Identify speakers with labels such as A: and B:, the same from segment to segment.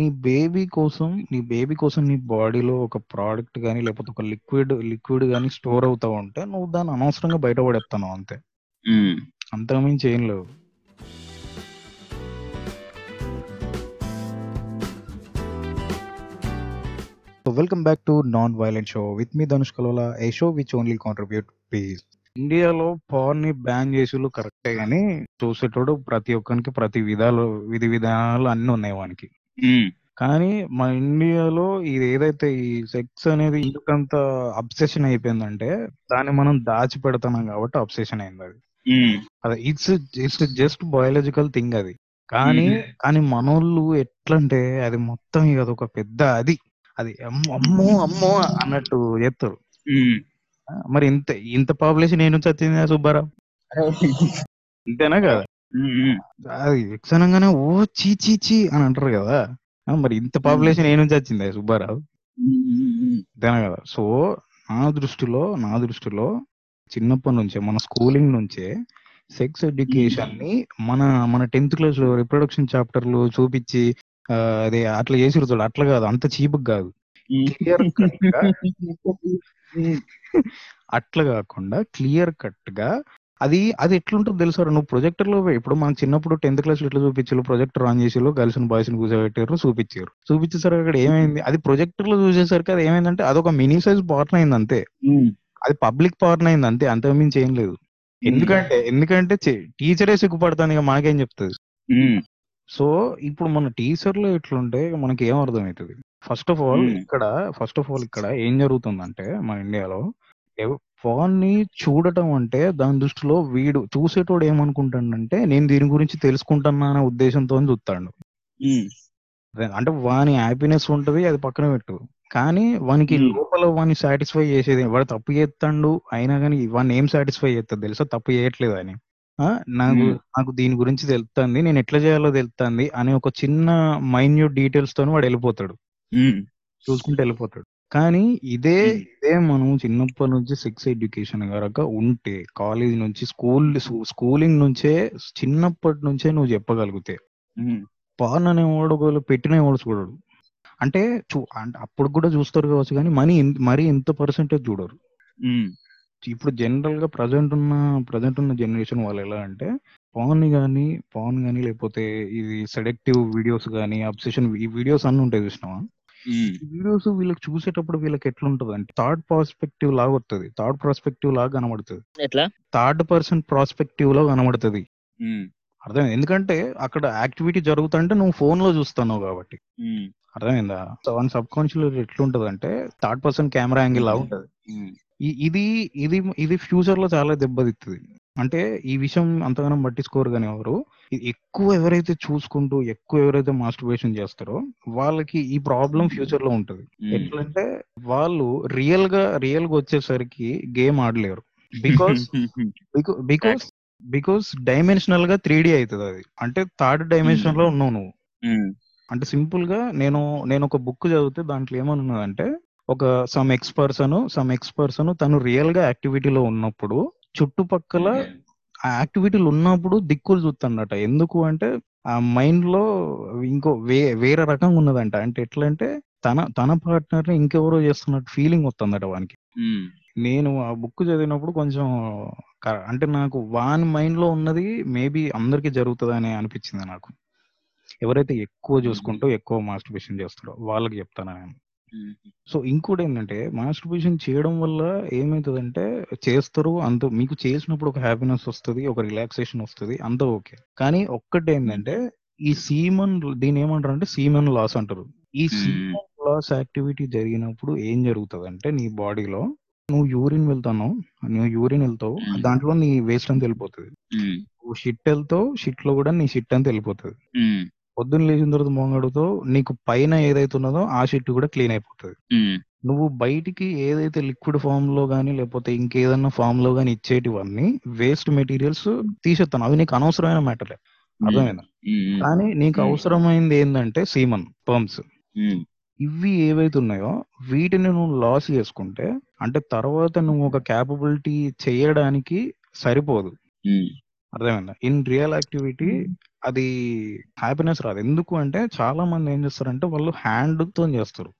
A: నీ బేబీ కోసం నీ బేబీ కోసం నీ బాడీలో ఒక ప్రోడక్ట్ గాని లేకపోతే ఒక లిక్విడ్ లిక్విడ్ గాని స్టోర్ అవుతా ఉంటే నువ్వు దాన్ని అనవసరంగా బయట పడేస్తున్నావు అంతే. అంతకుమించి ఏం లేవు So welcome back to Non-Violent Show with me Dhanush Kalola, a show which only contribute peace. ఇండియాలో పవర్ని బ్యాన్ చేసేలు కరెక్టే గానీ చూసేటోడు ప్రతి ఒక్కరికి ప్రతి విధాలు విధి విధానాలు అన్ని ఉన్నాయి వానికి. కానీ మన ఇండియాలో ఇది ఏదైతే ఈ సెక్స్ అనేది ఎందుకంత అబ్సెషన్ అయిపోయిందంటే దాన్ని మనం దాచి పెడుతున్నాం కాబట్టి అబ్సెషన్ అయింది అది it's it's just biological thing అది కానీ
B: Mhm.
A: కానీ మనోళ్ళు ఎట్లంటే అది మొత్తం ఇక అది ఒక పెద్ద అది అది అమ్మో అమ్మో అన్నట్టు. ఆ, మరి ఇంత ఇంత పాపులేషన్ ఏం నుంచి వచ్చింది సుబ్బారావు ఇంతేనా కదా. అది అనగానే ఓ చీ చీ చీ అని అంటారు కదా మరి ఇంత పాపులేషన్ ఏ నుంచి వచ్చింది సుబ్బారావు. అంతేనా కదా? సో నా దృష్టిలో నా దృష్టిలో చిన్నప్పటి నుంచే మన స్కూలింగ్ నుంచే సెక్స్ ఎడ్యుకేషన్ని మన మన టెన్త్ క్లాస్లో రిప్రొడక్షన్ చాప్టర్లు చూపించి అదే అట్లా చేసి చూడు. అట్లా కాదు అంత చీప్ కాదు. క్లియర్ కట్గా అట్లా కాకుండా క్లియర్ కట్గా అది అది ఎట్లుంటుందో తెలుసా? నువ్వు ప్రొజెక్టర్లో ఇప్పుడు మనం చిన్నప్పుడు టెన్త్ క్లాస్లో ఎట్లా చూపించారు ప్రొజెక్టర్ ఆన్ చేసి గర్ల్స్ బాయ్స్ని కూర్చోబెట్టారు చూపించారు చూపించేసరికి అక్కడ ఏమైంది? అది ప్రొజెక్టర్లో చూసేసరికి అది ఏమైందంటే అదొక మినీ సైజ్ పార్ట్ అయింది అంతే. అది పబ్లిక్ పార్ట్ అయింది అంతే అంతకుమించి ఏం లేదు. ఎందుకంటే ఎందుకంటే టీచరే సిగ్గుపడతాను ఇక మాకేం చెప్తుంది. సో ఇప్పుడు మన టీచర్లో ఎట్లుంటే మనకి ఏం అర్థమవుతుంది ఫస్ట్ ఆఫ్ ఆల్. ఇక్కడ ఫస్ట్ ఆఫ్ ఆల్ ఇక్కడ ఏం జరుగుతుందంటే మన ఇండియాలో ఫోన్ని చూడటం అంటే దాని దృష్టిలో వీడు చూసేటోడు ఏమనుకుంటాడంటే నేను దీని గురించి తెలుసుకుంటున్నా అనే ఉద్దేశంతో చూస్తాడు. అంటే వాని హ్యాపీనెస్ ఉంటది అది పక్కన పెట్టు. కానీ వానికి. లోపల వాని సాటిస్ఫై చేసేది వాడు తప్పు చేస్తాడు అయినా కానీ వాడిని ఏం సాటిస్ఫై చేస్తుంది తెలుసా? తప్పు చేయట్లేదు అని. ఆ, నాకు. నాకు దీని గురించి తెలుస్తుంది నేను ఎట్లా చేయాలో తెలుస్తుంది అనే ఒక చిన్న మైన్యూట్ డీటెయిల్స్ తోని వాడు వెళ్ళిపోతాడు. చూసుకుంటూ వెళ్ళిపోతాడు. కానీ ఇదే. ఇదే మనం చిన్నప్పటి నుంచి సెక్స్ ఎడ్యుకేషన్ కనుక ఉంటే కాలేజ్ నుంచి స్కూల్ స్కూలింగ్ నుంచే చిన్నప్పటి నుంచే నువ్వు చెప్పగలిగితే. పాన్ అనేవాడు ఒకవేళ పెట్టిన వాడు చూడడు అంటే చూ అంటే అప్పుడు కూడా చూస్తారు కావచ్చు కానీ మనీ మరీ ఎంత పర్సెంటేజ్ చూడరు. ఇప్పుడు జనరల్గా ప్రజెంట్ ఉన్న ప్రజెంట్ ఉన్న జనరేషన్ వాళ్ళు ఎలా అంటే పాన్ కానీ పాన్ కానీ లేకపోతే ఇది సెడక్టివ్ వీడియోస్ కానీ అబ్సెషన్ ఈ వీడియోస్ అన్ని ఉంటాయి చూసినావా వీడియోస్ వీళ్ళకి చూసేటప్పుడు వీళ్ళకి ఎట్లుంటది అంటే థర్డ్ పర్స్పెక్టివ్ లాగా వస్తుంది థర్డ్ పర్స్పెక్టివ్ లాగా కనబడుతుంది.
B: ఎట్లా?
A: థర్డ్ పర్సన్ ప్రాస్పెక్టివ్లో కనబడుతుంది. అర్థం ఎందుకంటే అక్కడ యాక్టివిటీ జరుగుతుంటే నువ్వు ఫోన్లో చూస్తున్నావు కాబట్టి. అర్థమైందా? వన్ సబ్ కాన్షియస్ ఎట్లుంటది అంటే థర్డ్ పర్సన్ కెమెరా యాంగిల్ లా ఉంటది. ఇది ఇది ఇది ఫ్యూచర్లో చాలా దెబ్బతిస్తుంది అంటే ఈ విషయం అంతగానం పట్టించుకోరు కానీ ఎవరు. ఇది ఎక్కువ ఎవరైతే చూసుకుంటూ ఎక్కువ ఎవరైతే మాస్టర్బేషన్ చేస్తారో వాళ్ళకి ఈ ప్రాబ్లం ఫ్యూచర్లో ఉంటది. ఎట్లంటే వాళ్ళు రియల్గా రియల్గా వచ్చేసరికి గేమ్ ఆడలేరు. బికాస్ బికాస్ బికాస్ డైమెన్షనల్గా త్రీ డి అవుతుంది అది. అంటే థర్డ్ డైమెన్షన్లో ఉన్నావు నువ్వు. అంటే సింపుల్గా నేను నేను ఒక బుక్ చదివితే దాంట్లో ఏమనున్నదంటే ఒక some X person some X person తను రియల్గా యాక్టివిటీలో ఉన్నప్పుడు చుట్టుపక్కల ఆ యాక్టివిటీలు ఉన్నప్పుడు దిక్కులు చూస్తాడట ఎందుకు అంటే ఆ మైండ్లో ఇంకో వే వేరే రకంగా ఉన్నదంట. అంటే ఎట్లా అంటే తన తన పార్ట్నర్ని ఇంకెవరో చేస్తున్నట్టు ఫీలింగ్ వస్తుందట వానికి. నేను ఆ బుక్ చదివినప్పుడు కొంచెం అంటే నాకు వాని మైండ్లో ఉన్నది మేబీ అందరికి జరుగుతుందని అనిపించింది నాకు. ఎవరైతే ఎక్కువ చూసుకుంటూ ఎక్కువ మాస్టర్బేషన్ చేస్తారో వాళ్ళకి చెప్తాను నేను. సో ఇంకోటి ఏంటంటే మాస్టర్బేషన్ చేయడం వల్ల ఏమవుతుందంటే చేస్తారు అంత మీకు చేసినప్పుడు ఒక హ్యాపీనెస్ వస్తుంది ఒక రిలాక్సేషన్ వస్తుంది అంత ఓకే కానీ ఒక్కటి ఏంటంటే ఈ సీమన్ దీని ఏమంటారు అంటే సీమన్ లాస్ అంటారు ఈ. సీమన్ లాస్ యాక్టివిటీ జరిగినప్పుడు ఏం జరుగుతుంది అంటే నీ బాడీలో నువ్వు యూరిన్ వెళ్తాను నువ్వు యూరిన్ వెళ్తావు. దాంట్లో నీ వేస్ట్ అంతా వెళ్ళిపోతుంది. నువ్వు షిట్ వెళ్తావు షిట్లో కూడా నీ షిట్ అంతా వెళ్ళిపోతుంది. పొద్దున్న లేచిన తర్వాత మొంగడుతో నీకు పైన ఏదైతే ఉన్నదో ఆ షిట్ కూడా క్లీన్ అయిపోతుంది. నువ్వు బయటికి ఏదైతే లిక్విడ్ ఫామ్లో గానీ లేకపోతే ఇంకేదన్నా ఫామ్లో గానీ ఇచ్చేటివన్నీ వేస్ట్ మెటీరియల్స్ తీసేస్తాను అవి నీకు అనవసరమైన మ్యాటరే అర్థమైందా
B: ఉమ్.
A: కానీ నీకు. అవసరమైంది ఏంటంటే సీమన్ పర్మ్స్. ఇవి ఏవైతే ఉన్నాయో వీటిని నువ్వు లాస్ చేసుకుంటే అంటే తర్వాత నువ్వు ఒక క్యాపబిలిటీ చేయడానికి సరిపోదు. అర్థమైందా ఇన్ రియల్ యాక్టివిటీ అది హ్యాపీనెస్ రాదు. ఎందుకు అంటే చాలా మంది ఏం చేస్తారంటే వాళ్ళు హ్యాండ్తో చేస్తారు.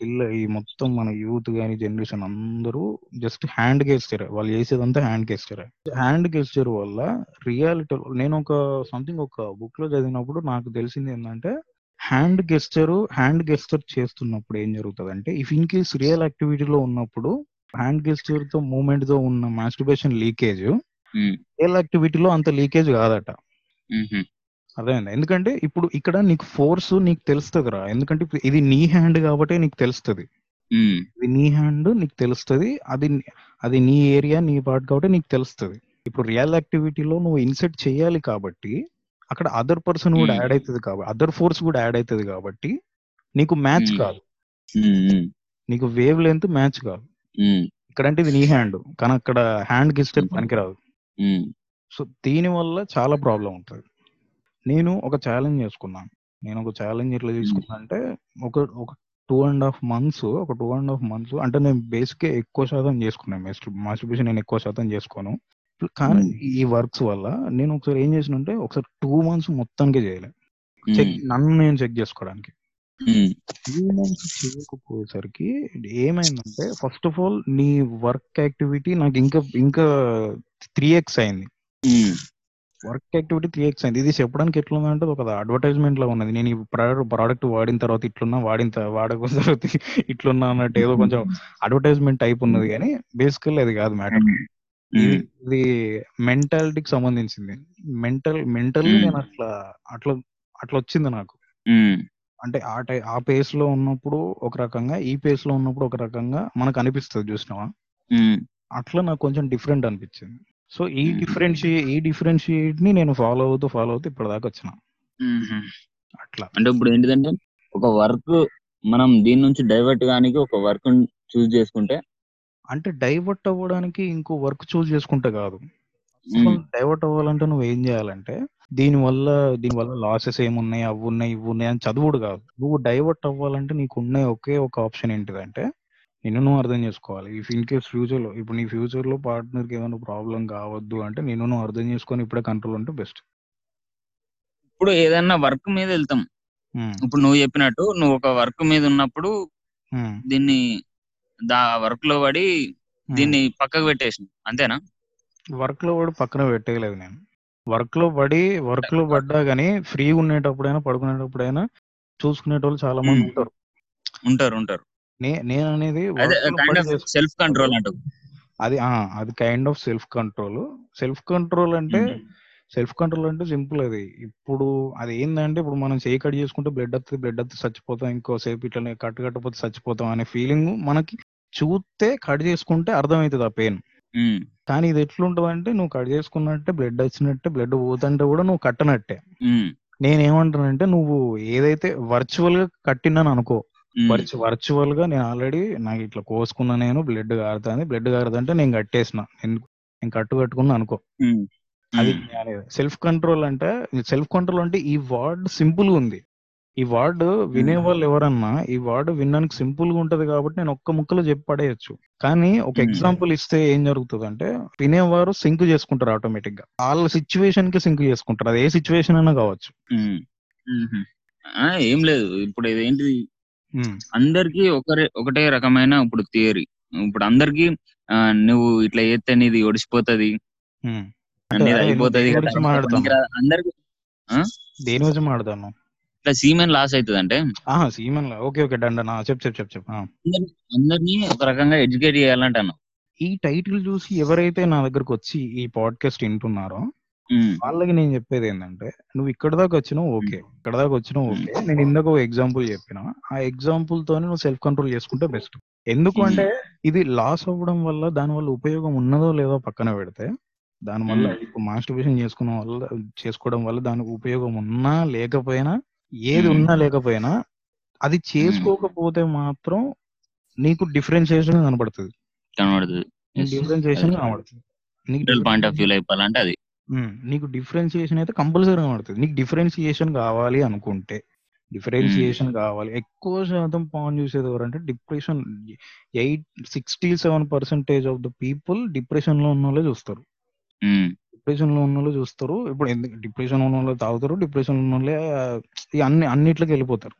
A: పిల్ల ఈ మొత్తం మన యూత్ గాని జనరేషన్ అందరూ జస్ట్ హ్యాండ్ గెస్చర్ వాళ్ళు చేసేదంతా హ్యాండ్ గెస్చర్ హ్యాండ్ గెస్చర్ వల్ల రియాలిటీ నేను ఒక సంథింగ్ ఒక బుక్లో చదివినప్పుడు నాకు తెలిసింది ఏంటంటే హ్యాండ్ గెస్చర్ హ్యాండ్ గెస్చర్ చేస్తున్నప్పుడు ఏం జరుగుతుంది అంటే ఇఫ్ ఇన్ కేస్ రియల్ యాక్టివిటీలో ఉన్నప్పుడు హ్యాండ్ గెస్చర్తో మూమెంట్తో ఉన్న మాస్టర్బేషన్ లీకేజ్ రియల్ యాక్టివిటీలో అంత లీకేజ్ కాదట. అదేండి ఎందుకంటే ఇప్పుడు ఇక్కడ నీకు ఫోర్స్ నీకు తెలుస్తుంది రా. ఎందుకంటే ఇది నీ హ్యాండ్ కాబట్టి నీకు తెలుస్తుంది. ఇది నీ హ్యాండ్ నీకు తెలుస్తుంది. అది అది నీ ఏరియా నీ పార్ట్ కాబట్టి నీకు తెలుస్తుంది. ఇప్పుడు రియల్ యాక్టివిటీలో నువ్వు ఇన్సెట్ చేయాలి కాబట్టి అక్కడ అదర్ పర్సన్ కూడా. యాడ్ అవుతుంది కాబట్టి అదర్ ఫోర్స్ కూడా యాడ్ అవుతుంది కాబట్టి నీకు మ్యాచ్. కాదు. నీకు వేవ్ లెంత్ మ్యాచ్ కాదు.
B: ఉమ్,
A: ఇక్కడంటే ఇది నీ హ్యాండ్ కానీ అక్కడ హ్యాండ్ గిస్టర్
B: Hmm.
A: పనికిరాదు. సో దీని వల్ల చాలా ప్రాబ్లం ఉంటుంది నేను ఒక ఛాలెంజ్ చేసుకున్నాను. నేను ఒక ఛాలెంజ్ ఎట్లా తీసుకున్నా అంటే ఒక ఒక టూ అండ్ హాఫ్ మంత్స్ ఒక టూ అండ్ హాఫ్ మంత్స్ అంటే నేను బేసిక్ ఎక్కువ శాతం చేసుకున్నాను. మాస్టర్బేషన్ నేను ఎక్కువ శాతం చేసుకోను. కానీ ఈ వర్క్స్ వల్ల నేను ఒకసారి ఏం చేసిన అంటే ఒకసారి టూ మంత్స్ మొత్తానికి చేయలే. చెక్ నన్ను నేను చెక్ చేసుకోవడానికి. టూ మంత్స్ చేయకపోయేసరికి ఏమైందంటే ఫస్ట్ ఆఫ్ ఆల్ నీ వర్క్ యాక్టివిటీ నాకు ఇంకా ఇంకా త్రీ ఎక్స్ అయింది. వర్క్ యాక్టివిటీ త్రీ ఎక్స్ అయింది ఇది చెప్పడానికి ఎట్లా ఉందంటే ఒక అడ్వర్టైజ్మెంట్లో ఉన్నది. నేను ఈ ప్రోడక్ట్ వాడిన తర్వాత ఇట్లున్నా వాడిన వాడక తర్వాత ఇట్లున్నా అన్నట్టు ఏదో కొంచెం అడ్వర్టైజ్మెంట్ టైప్ ఉన్నది కానీ బేసికల్ అది కాదు మ్యాటర్ ఇది మెంటాలిటీకి సంబంధించింది. Mental mental. నేను అట్లా అట్లా అట్లా వచ్చింది నాకు. అంటే ఆ టై ఆ పేస్లో ఉన్నప్పుడు ఒక రకంగా ఈ పేస్లో ఉన్నప్పుడు ఒక రకంగా మనకు అనిపిస్తుంది చూసినావా? అట్లా నాకు కొంచెం డిఫరెంట్ అనిపించింది. సో ఈ. డిఫరెన్షియేట్ ఈ డిఫరెన్షియేట్ని నేను ఫాలో అవుతూ ఫాలో అవుతూ ఇప్పటిదాకా వచ్చిన. అట్లా
B: అంటే ఇప్పుడు ఏంటిదంటే ఒక వర్క్ మనం దీని నుంచి డైవర్ట్ కానికి ఒక వర్క్ చూస్ చేసుకుంటే
A: అంటే డైవర్ట్ అవ్వడానికి ఇంకో వర్క్ చూస్ చేసుకుంటే కాదు. డైవర్ట్ అవ్వాలంటే నువ్వు ఏం చేయాలంటే దీని వల్ల దీని వల్ల లాసెస్ ఏమున్నాయి అవి ఉన్నాయి ఇవి ఉన్నాయి అని చదువుడు కాదు నువ్వు డైవర్ట్ అవ్వాలంటే నీకు ఉన్న ఒకే ఒక ఆప్షన్ ఏంటిదంటే నిన్ను నువ్వు అర్థం చేసుకోవాలి. ఇఫ్ ఇన్ కేస్ ఫ్యూచర్లో ఇప్పుడు నీ ఫ్యూచర్లో పార్ట్నర్కి ఏమైనా ప్రాబ్లం కావద్దు అంటే నిన్ను నువ్వు అర్థం చేసుకొని ఇప్పుడే కంట్రోల్ ఉంటే బెస్ట్.
B: ఇప్పుడు ఏదైనా వర్క్ మీద వెళ్తాం. ఇప్పుడు నువ్వు చెప్పినట్టు నువ్వు ఒక వర్క్ మీద ఉన్నప్పుడు దీన్ని దా వర్క్లో పడి దీన్ని పక్కకు పెట్టేసి అంతేనా?
A: వర్క్లో పడి పక్కన పెట్టేయలేదు నేను. వర్క్లో పడి వర్క్లో పడ్డా గానీ ఫ్రీ ఉండేటప్పుడైనా పడుకునేటప్పుడైనా చూసుకునేటోళ్ళు చాలా మంది. ఉంటారు.
B: ఉంటారు ఉంటారు.
A: నేను అనేది
B: అదే సెల్ఫ్ కంట్రోల్ అంటూ
A: అది ఆ, అది kind of self control self control అంటే సెల్ఫ్ కంట్రోల్ అంటే సింపుల్ అది. ఇప్పుడు అది ఏంటంటే ఇప్పుడు మనం చేయి కట్ చేసుకుంటే బ్లడ్ వస్తుంది బ్లడ్ వస్తే చచ్చిపోతాం ఇంకోసేపు ఇట్లనే కట్టు కట్టపోతే చచ్చిపోతాం అనే ఫీలింగ్ మనకి చూస్తే కట్ చేసుకుంటే అర్థమవుతుంది ఆ పెయిన్ కానీ ఇది ఎట్లుంటది అంటే నువ్వు కట్ చేసుకున్నట్టే బ్లడ్ వచ్చినట్టే బ్లడ్ పోతుంటే కూడా నువ్వు కట్టనట్టే. నేనేమంటానంటే నువ్వు ఏదైతే వర్చువల్గా కట్టినాను అనుకో వర్చువల్గా నేను ఆల్రెడీ నాకు ఇట్లా కోసుకున్నా నేను బ్లడ్ కారుతుంది బ్లడ్ కారుతుంటే నేను కట్టేసిన. నేను కట్టు కట్టుకున్నా అనుకో. అది సెల్ఫ్ కంట్రోల్ అంటే సెల్ఫ్ కంట్రోల్ అంటే ఈ వర్డ్ సింపుల్గా ఉంది. ఈ వర్డ్ వినే వాళ్ళు ఎవరన్నా ఈ వర్డ్ వినడానికి సింపుల్గా ఉంటది కాబట్టి నేను ఒక్క ముక్కలో చెప్పి పడేయచ్చు. కానీ ఒక. ఎగ్జాంపుల్ ఇస్తే ఏం జరుగుతుంది అంటే వినేవారు సింక్ చేసుకుంటారు ఆటోమేటిక్గా వాళ్ళ సిచ్యువేషన్కి సింక్ చేసుకుంటారు. అది ఏ సిచ్యువేషన్ అయినా కావచ్చు.
B: ఏం లేదు. ఇప్పుడు
A: Hmm.
B: అందరికి ఒకరే ఒకటే రకమైన ఇప్పుడు థియరీ. ఇప్పుడు అందరికి నువ్వు ఇట్లా చేస్తే నీది ఒడిసిపోతది. నీది
A: అదే,
B: అయిపోతది. అందరికి
A: దేని గురించి మాట్లాడతాను
B: ఇట్లా సీమెన్ లాస్ అవుతుంది అంటే
A: సీమన్ ఓకే ఓకే డండన్ చెప్ చెప్ చెప్ చెప్ ఆ.
B: అందరినీ ఒక రకంగా ఎడ్యుకేట్ చేయాలంటాను
A: ఈ టైటిల్ చూసి ఎవరైతే నా దగ్గరకు వచ్చి ఈ పాడ్కాస్ట్ వింటున్నారో వాళ్ళకి నేను చెప్పేది ఏంటంటే నువ్వు ఇక్కడ దాకా వచ్చినావు ఓకే. ఇక్కడ దాకా వచ్చినావు ఓకే. నేను ఇందాక ఒక ఎగ్జాంపుల్ చెప్పిన. ఆ ఎగ్జాంపుల్ తోనే నువ్వు సెల్ఫ్ కంట్రోల్ చేసుకుంటే బెస్ట్ ఎందుకు అంటే ఇది లాస్ అవ్వడం వల్ల దాని వల్ల ఉపయోగం ఉన్నదో లేదో పక్కన పెడితే దాని వల్ల. ఇప్పుడు మాస్టర్బేషన్ చేసుకున్న వల్ల చేసుకోవడం వల్ల దానికి ఉపయోగం ఉన్నా లేకపోయినా ఏది. ఉన్నా లేకపోయినా అది చేసుకోకపోతే మాత్రం నీకు డిఫరెన్షియేషన్ కనబడుతుంది.
B: కనబడుతుంది.
A: డిఫరెన్షియేషన్ కనబడుతుంది.
B: పాయింట్ ఆఫ్ వ్యూ లో చెప్పాలంటే అది.
A: నీకు డిఫరెన్సియేషన్ అయితే కంపల్సరీ కనబడుతుంది నీకు డిఫరెన్సియేషన్ కావాలి అనుకుంటే. డిఫరెన్సియేషన్ కావాలి. ఎక్కువ శాతం పాన్ చూసేది ఎవరంటే depression eight sixty seven percentage of the people డిప్రెషన్లో ఉన్న వాళ్ళే చూస్తారు డిప్రెషన్లో ఉన్న వాళ్ళు చూస్తారు. ఇప్పుడు ఎందుకు? డిప్రెషన్ ఉన్న వాళ్ళు తాగుతారు డిప్రెషన్ ఉన్న వాళ్ళే అన్ని అన్నిట్లోకి వెళ్ళిపోతారు.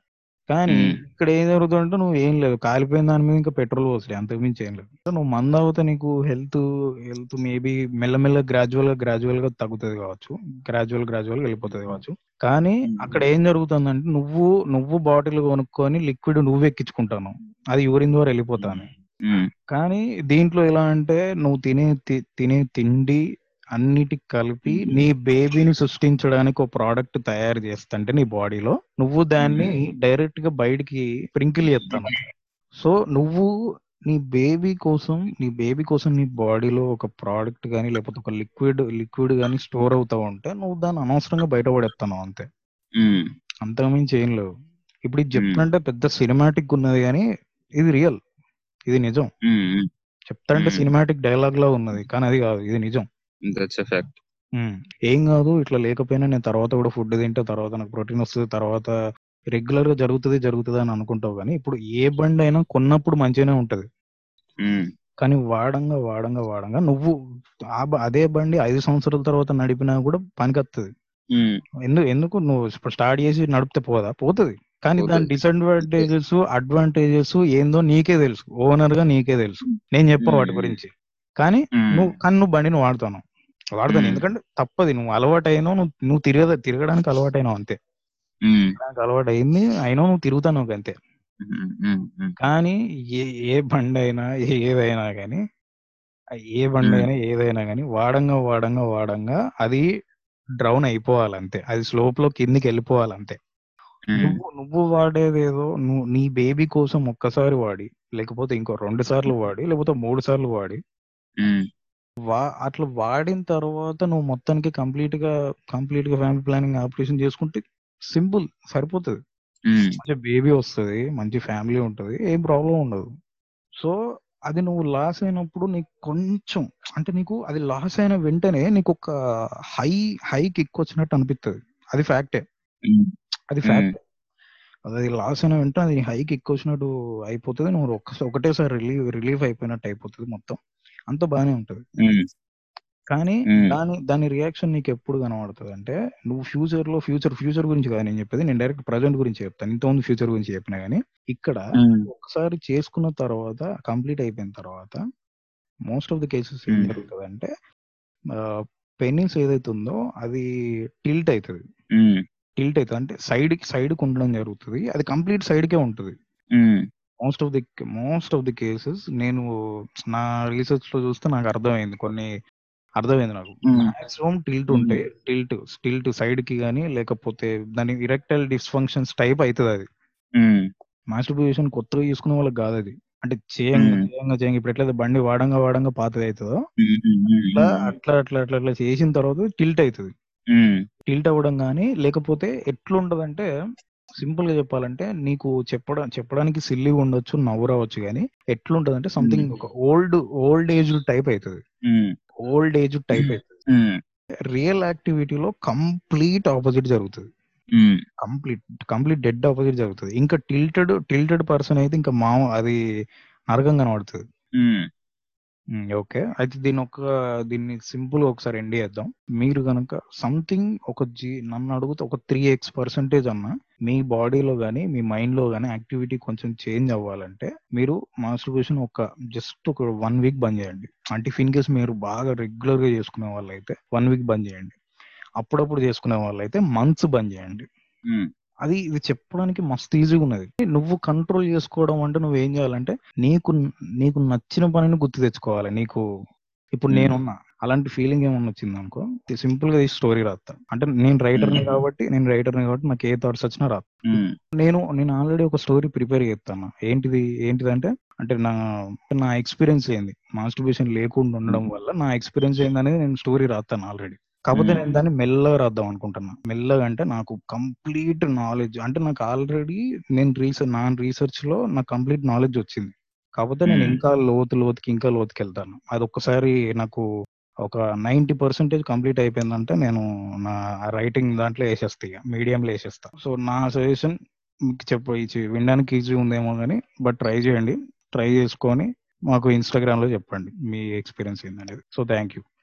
A: కానీ. ఇక్కడ ఏం జరుగుతుందంటే నువ్వు ఏం లేదు కాలిపోయిన దాని మీద ఇంకా పెట్రోల్ పోసలే అంతకు మించి ఏం లేదు. నువ్వు మందు అవుతా నీకు హెల్త్ హెల్త్ మేబీ మెల్లమెల్ల గ్రాడ్యువల్గా గ్రాడ్యువల్గా తగ్గుతుంది కావచ్చు. గ్రాడ్యువల్ గ్రాడ్యువల్గా వెళ్ళిపోతుంది కావచ్చు. కానీ అక్కడ ఏం జరుగుతుందంటే నువ్వు నువ్వు బాటిల్ కొనుక్కొని లిక్విడ్ నువ్వు ఎక్కించుకుంటాను. అది యూరిన్ ద్వారా వెళ్ళిపోతాను. కానీ దీంట్లో ఎలా అంటే నువ్వు తినే తినే తిండి అన్నిటికి కలిపి నీ బేబీని సృష్టించడానికి ఒక ప్రోడక్ట్ తయారు చేస్తంటే నీ బాడీలో నువ్వు దాన్ని డైరెక్ట్గా బయటికి స్ప్రింకిల్ చేస్తాను సో నువ్వు నీ బేబీ కోసం నీ బేబీ కోసం నీ బాడీలో ఒక ప్రోడక్ట్ కానీ లేకపోతే ఒక లిక్విడ్ లిక్విడ్ కానీ స్టోర్ అవుతా ఉంటే నువ్వు దాన్ని అనవసరంగా బయటపడేస్తాను అంతే. అంతకుమించి ఏం లేవు. ఇప్పుడు ఇది చెప్తుంటే పెద్ద సినిమాటిక్ ఉన్నది కానీ ఇది రియల్ ఇది నిజం. చెప్తాంటే. సినిమాటిక్ డైలాగ్ లా ఉన్నది కానీ అది కాదు. ఇది నిజం.
B: దట్స్.
A: ఏం కాదు ఇట్లా లేకపోయినా నేను తర్వాత కూడా ఫుడ్ తింటే తర్వాత నాకు ప్రోటీన్ వస్తుంది తర్వాత రెగ్యులర్గా జరుగుతుంది జరుగుతుంది అని అనుకుంటావు కానీ ఇప్పుడు ఏ బండి అయినా కొన్నప్పుడు మంచిగానే ఉంటది. కానీ వాడంగా వాడంగా వాడంగా నువ్వు అదే బండి ఐదు సంవత్సరాల తర్వాత నడిపినా కూడా పనికొత్తది. ఎందుకు ఎందుకు? నువ్వు ఇప్పుడు స్టార్ట్ చేసి నడిపితే పోదా? పోతుంది. కానీ దాని. డిసడ్వాంటేజెస్ అడ్వాంటేజెస్ ఏందో నీకే తెలుసు. ఓనర్గా నీకే తెలుసు. నేను చెప్పా వాటి. గురించి. కానీ నువ్వు కానీ నువ్వు బండిని వాడుతాను. వాడతాను. ఎందుకంటే తప్పది. నువ్వు అలవాటు అయినావు నువ్వు నువ్వు తిరగ తిరగడానికి అలవాటు అయినావు అంతే తిరగడానికి అలవాటు అయింది అయినా నువ్వు తిరుగుతాను అంతే. కానీ ఏ ఏ బండి అయినా ఏ- ఏదైనా కానీ ఏ బండి. అయినా ఏదైనా కానీ వాడంగా వాడంగా వాడంగా అది డ్రౌన్ అయిపోవాలంతే. అది స్లోప్లో కిందికి వెళ్ళిపోవాలంతే. నువ్వు నువ్వు వాడేదేదో నువ్వు నీ బేబీ కోసం ఒక్కసారి వాడి లేకపోతే ఇంకో రెండు సార్లు వాడి లేకపోతే మూడు సార్లు వాడి వా అట్లా వాడిన తర్వాత నువ్వు మొత్తానికి కంప్లీట్గా కంప్లీట్గా ఫ్యామిలీ ప్లానింగ్ ఆపరేషన్ చేసుకుంటే సింపుల్ సరిపోతుంది. మంచి బేబీ వస్తుంది మంచి ఫ్యామిలీ ఉంటది ఏం ప్రాబ్లం ఉండదు. సో అది నువ్వు లాస్ అయినప్పుడు నీకు కొంచెం అంటే నీకు అది లాస్ అయిన వెంటనే నీకు ఒక హై హై కిక్ వచ్చినట్టు అనిపిస్తుంది అది ఫ్యాక్టే. అది ఫ్యాక్ట్. అది లాస్ అయిన వెంటనే అది హై కిక్ వచ్చినట్టు అయిపోతుంది నువ్వు ఒక్క ఒకటేసారి రిలీవ్ రిలీఫ్ అయిపోయినట్టు అయిపోతుంది మొత్తం. అంత బాగానే ఉంటది. కానీ. దాని దాని రియాక్షన్ నీకు ఎప్పుడు కనబడుతుంది అంటే నువ్వు ఫ్యూచర్లో ఫ్యూచర్ ఫ్యూచర్ గురించి కాదు నేను చెప్పేది నేను డైరెక్ట్ ప్రజెంట్ గురించి చెప్తాను ఇంతకుముందు ఫ్యూచర్ గురించి చెప్పినా కానీ ఇక్కడ ఒకసారి చేసుకున్న తర్వాత కంప్లీట్ అయిపోయిన తర్వాత మోస్ట్ ఆఫ్ ది కేసెస్ ఏం. జరుగుతుంది అంటే పెన్నిస్ ఏదైతే ఉందో అది టిల్ట్ అవుతుంది టిల్ట్ అవుతుంది అంటే సైడ్ సైడ్కి ఉండడం జరుగుతుంది. అది కంప్లీట్ సైడ్ కే ఉంటుంది most of the most of the cases నేను నా రీసెర్చ్లో చూస్తే నాకు అర్థమైంది. కొన్ని అర్థమైంది నాకు. మాక్సిమం టిల్ట్ ఉంటే టిల్ట్ టిల్ట్ సైడ్కి కానీ లేకపోతే దాని ఇరెక్టైల్ డిస్ఫంక్షన్స్ టైప్ అవుతుంది అది. మాస్టర్బేషన్ కొత్తగా తీసుకునే వాళ్ళకి కాదు అది. అంటే చేయంగా. చేయంగా చేయంగా. ఇప్పుడు ఎట్లయితే బండి వాడంగా వాడంగా పాతది అవుతుందో అట్లా అట్లా అట్లా అట్లా అట్లా చేసిన తర్వాత టిల్ట్ అవుతుంది. టిల్ట్ అవ్వడం కానీ లేకపోతే ఎట్లుంటదంటే సింపుల్గా చెప్పాలంటే నీకు చెప్పడం చెప్పడానికి సిల్లి ఉండొచ్చు నవ్వు రావచ్చు కానీ ఎట్లుంటదంటే సంథింగ్ ఒక ఓల్డ్ ఓల్డ్ ఏజ్ టైప్ అవుతుంది ఓల్డ్ ఏజ్ టైప్ అవుతుంది రియల్ యాక్టివిటీలో కంప్లీట్ ఆపోజిట్ జరుగుతుంది. కంప్లీట్ కంప్లీట్ డెడ్ ఆపోజిట్ జరుగుతుంది. ఇంకా టిల్టెడ్ టిల్టెడ్ పర్సన్ అయితే ఇంకా మా అది నరకం కనబడుతుంది. ఓకే. అయితే దీని ఒక దీన్ని సింపుల్ ఒకసారి ఎండ్ చేద్దాం. మీరు కనుక సంథింగ్ ఒక జీ నన్ను అడిగితే ఒక త్రీ ఎక్స్ పర్సెంటేజ్ అన్న మీ బాడీలో కానీ మీ మైండ్లో కానీ యాక్టివిటీ కొంచెం చేంజ్ అవ్వాలంటే మీరు మాస్టర్బేషన్ ఒక జస్ట్ ఒక వన్ వీక్ బంద్ చేయండి. అంటే ఇన్ కేస్ మీరు బాగా రెగ్యులర్గా చేసుకునే వాళ్ళు అయితే వన్ వీక్ బంద్ చేయండి. అప్పుడప్పుడు చేసుకునే వాళ్ళు అయితే మంత్స్ బంద్ చేయండి. అది ఇది చెప్పడానికి మస్తు ఈజీగా ఉన్నది. నువ్వు కంట్రోల్ చేసుకోవడం అంటే నువ్వు ఏం చేయాలంటే నీకు నీకు నచ్చిన పనిని గుర్తు తెచ్చుకోవాలి. నీకు ఇప్పుడు. నేనున్నా. అలాంటి ఫీలింగ్ ఏమన్నా వచ్చింది అనుకో సింపుల్గా ఈ స్టోరీ రాస్తా అంటే నేను రైటర్ని. కాబట్టి నేను రైటర్ని కాబట్టి నాకు ఏ థాట్స్ వచ్చినా రా నేను నేను ఆల్రెడీ ఒక స్టోరీ ప్రిపేర్ చేస్తాను ఏంటిది ఏంటిదంటే అంటే నా నా ఎక్స్పీరియన్స్ ఏంది? మాస్టర్బేషన్ లేకుండా ఉండడం వల్ల నా ఎక్స్పీరియన్స్ ఏందనేది నేను స్టోరీ రాస్తాను ఆల్రెడీ కాకపోతే. నేను దాన్ని మెల్లగా రాద్దాం అనుకుంటున్నా. మెల్లగా అంటే నాకు కంప్లీట్ నాలెడ్జ్ అంటే నాకు ఆల్రెడీ నేను రీసెర్చ్ నా రీసెర్చ్లో నాకు కంప్లీట్ నాలెడ్జ్ వచ్చింది. కాకపోతే నేను. ఇంకా లోతు లోతుకి ఇంకా లోతుకి వెళ్తాను. అది ఒక్కసారి నాకు ఒక నైంటీ పర్సెంటేజ్ కంప్లీట్ అయిపోయిందంటే నేను నా రైటింగ్ దాంట్లో వేసేస్తా ఇక మీడియంలో వేసేస్తా. సో నా సజెషన్ మీకు చెప్ప వినడానికి ఈజీ ఉందేమో కానీ బట్ ట్రై చేయండి. ట్రై చేసుకొని మాకు ఇన్స్టాగ్రామ్లో చెప్పండి మీ ఎక్స్పీరియన్స్ ఏందనేది. So thank you.